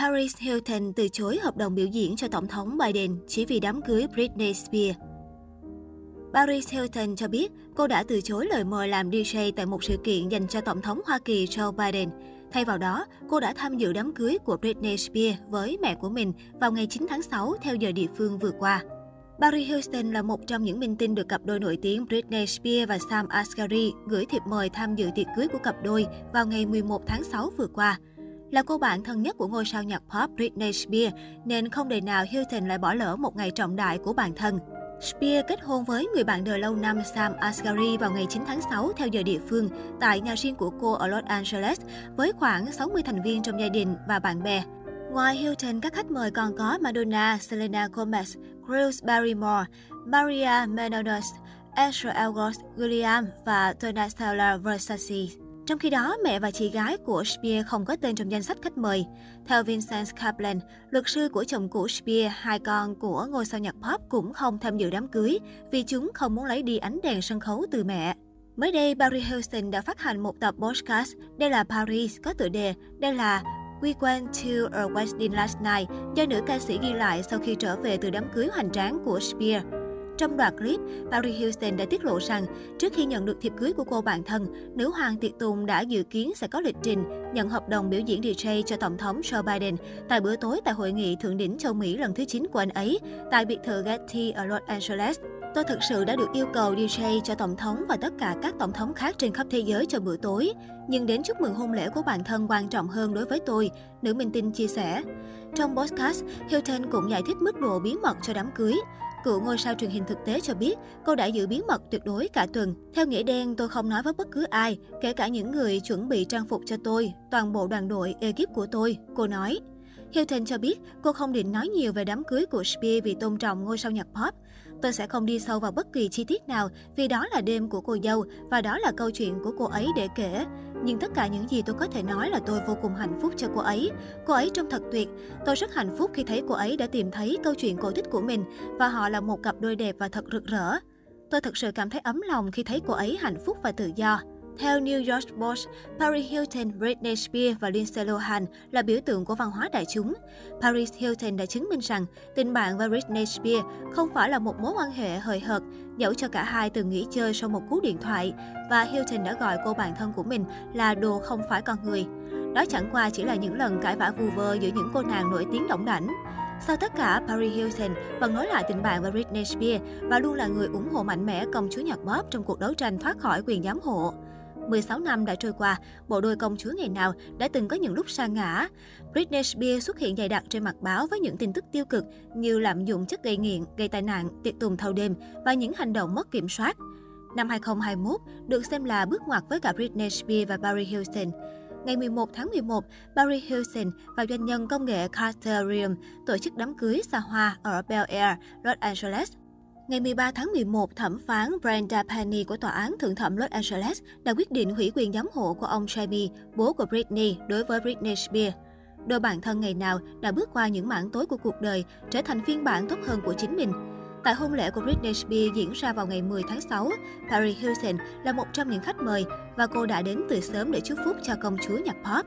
Paris Hilton từ chối hợp đồng biểu diễn cho Tổng thống Biden chỉ vì đám cưới Britney Spears. Paris Hilton cho biết cô đã từ chối lời mời làm DJ tại một sự kiện dành cho Tổng thống Hoa Kỳ Joe Biden. Thay vào đó, cô đã tham dự đám cưới của Britney Spears với mẹ của mình vào ngày 9 tháng 6 theo giờ địa phương vừa qua. Paris Hilton là một trong những minh tinh được cặp đôi nổi tiếng Britney Spears và Sam Asghari gửi thiệp mời tham dự tiệc cưới của cặp đôi vào ngày 11 tháng 6 vừa qua. Là cô bạn thân nhất của ngôi sao nhạc pop Britney Spears, nên không đời nào Hilton lại bỏ lỡ một ngày trọng đại của bản thân. Spears kết hôn với người bạn đời lâu năm Sam Asghari vào ngày 9 tháng 6 theo giờ địa phương tại nhà riêng của cô ở Los Angeles với khoảng 60 thành viên trong gia đình và bạn bè. Ngoài Hilton, các khách mời còn có Madonna, Selena Gomez, Chris Barrymore, Maria Menounos, Asher Elgort William và Donatella Versace. Trong khi đó, mẹ và chị gái của Spears không có tên trong danh sách khách mời. Theo Vincent Kaplan, luật sư của chồng cũ Spears, hai con của ngôi sao nhạc pop cũng không tham dự đám cưới vì chúng không muốn lấy đi ánh đèn sân khấu từ mẹ. Mới đây, Barry Hilton đã phát hành một tập podcast Đây là Paris có tựa đề Đây là We Went to a Wedding Last Night do nữ ca sĩ ghi lại sau khi trở về từ đám cưới hoành tráng của Spears. Trong đoạn clip, Paris Hilton đã tiết lộ rằng trước khi nhận được thiệp cưới của cô bạn thân, nữ hoàng tiệc tùng đã dự kiến sẽ có lịch trình nhận hợp đồng biểu diễn DJ cho Tổng thống Joe Biden tại bữa tối tại hội nghị thượng đỉnh châu Mỹ lần thứ 9 của anh ấy tại biệt thự Getty ở Los Angeles. Tôi thực sự đã được yêu cầu DJ cho Tổng thống và tất cả các Tổng thống khác trên khắp thế giới cho bữa tối. Nhưng đến chúc mừng hôn lễ của bản thân quan trọng hơn đối với tôi, nữ minh tinh chia sẻ. Trong podcast, Hilton cũng giải thích mức độ bí mật cho đám cưới. Cựu ngôi sao truyền hình thực tế cho biết, cô đã giữ bí mật tuyệt đối cả tuần. Theo nghĩa đen, tôi không nói với bất cứ ai, kể cả những người chuẩn bị trang phục cho tôi, toàn bộ đoàn đội ekip của tôi, cô nói. Hilton cho biết cô không định nói nhiều về đám cưới của Spears vì tôn trọng ngôi sao nhạc pop. Tôi sẽ không đi sâu vào bất kỳ chi tiết nào vì đó là đêm của cô dâu và đó là câu chuyện của cô ấy để kể. Nhưng tất cả những gì tôi có thể nói là tôi vô cùng hạnh phúc cho cô ấy. Cô ấy trông thật tuyệt. Tôi rất hạnh phúc khi thấy cô ấy đã tìm thấy câu chuyện cổ tích của mình và họ là một cặp đôi đẹp và thật rực rỡ. Tôi thật sự cảm thấy ấm lòng khi thấy cô ấy hạnh phúc và tự do. Theo New York Post, Paris Hilton, Britney Spears và Lindsay Lohan là biểu tượng của văn hóa đại chúng. Paris Hilton đã chứng minh rằng tình bạn với Britney Spears không phải là một mối quan hệ hời hợt, dẫu cho cả hai từng nghỉ chơi sau một cú điện thoại, và Hilton đã gọi cô bạn thân của mình là đồ không phải con người. Đó chẳng qua chỉ là những lần cãi vã vù vơ giữa những cô nàng nổi tiếng động đảnh. Sau tất cả, Paris Hilton vẫn nói lại tình bạn với Britney Spears và luôn là người ủng hộ mạnh mẽ công chúa nhạc pop trong cuộc đấu tranh thoát khỏi quyền giám hộ. 16 năm đã trôi qua, bộ đôi công chúa ngày nào đã từng có những lúc sa ngã. Britney Spears xuất hiện dày đặc trên mặt báo với những tin tức tiêu cực như lạm dụng chất gây nghiện, gây tai nạn, tiệc tùng thâu đêm và những hành động mất kiểm soát. Năm 2021 được xem là bước ngoặt với cả Britney Spears và Barry Hilton. Ngày 11 tháng 11, Barry Hilton và doanh nhân công nghệ Carter Reum tổ chức đám cưới xa hoa ở Bel Air, Los Angeles Ngày 13 tháng 11, thẩm phán Brenda Penny của Tòa án Thượng thẩm Los Angeles đã quyết định hủy quyền giám hộ của ông Jamie, bố của Britney, đối với Britney Spears. Đôi bạn thân ngày nào đã bước qua những mảng tối của cuộc đời, trở thành phiên bản tốt hơn của chính mình. Tại hôn lễ của Britney Spears diễn ra vào ngày 10 tháng 6, Paris Hilton là một trong những khách mời và cô đã đến từ sớm để chúc phúc cho công chúa nhạc pop.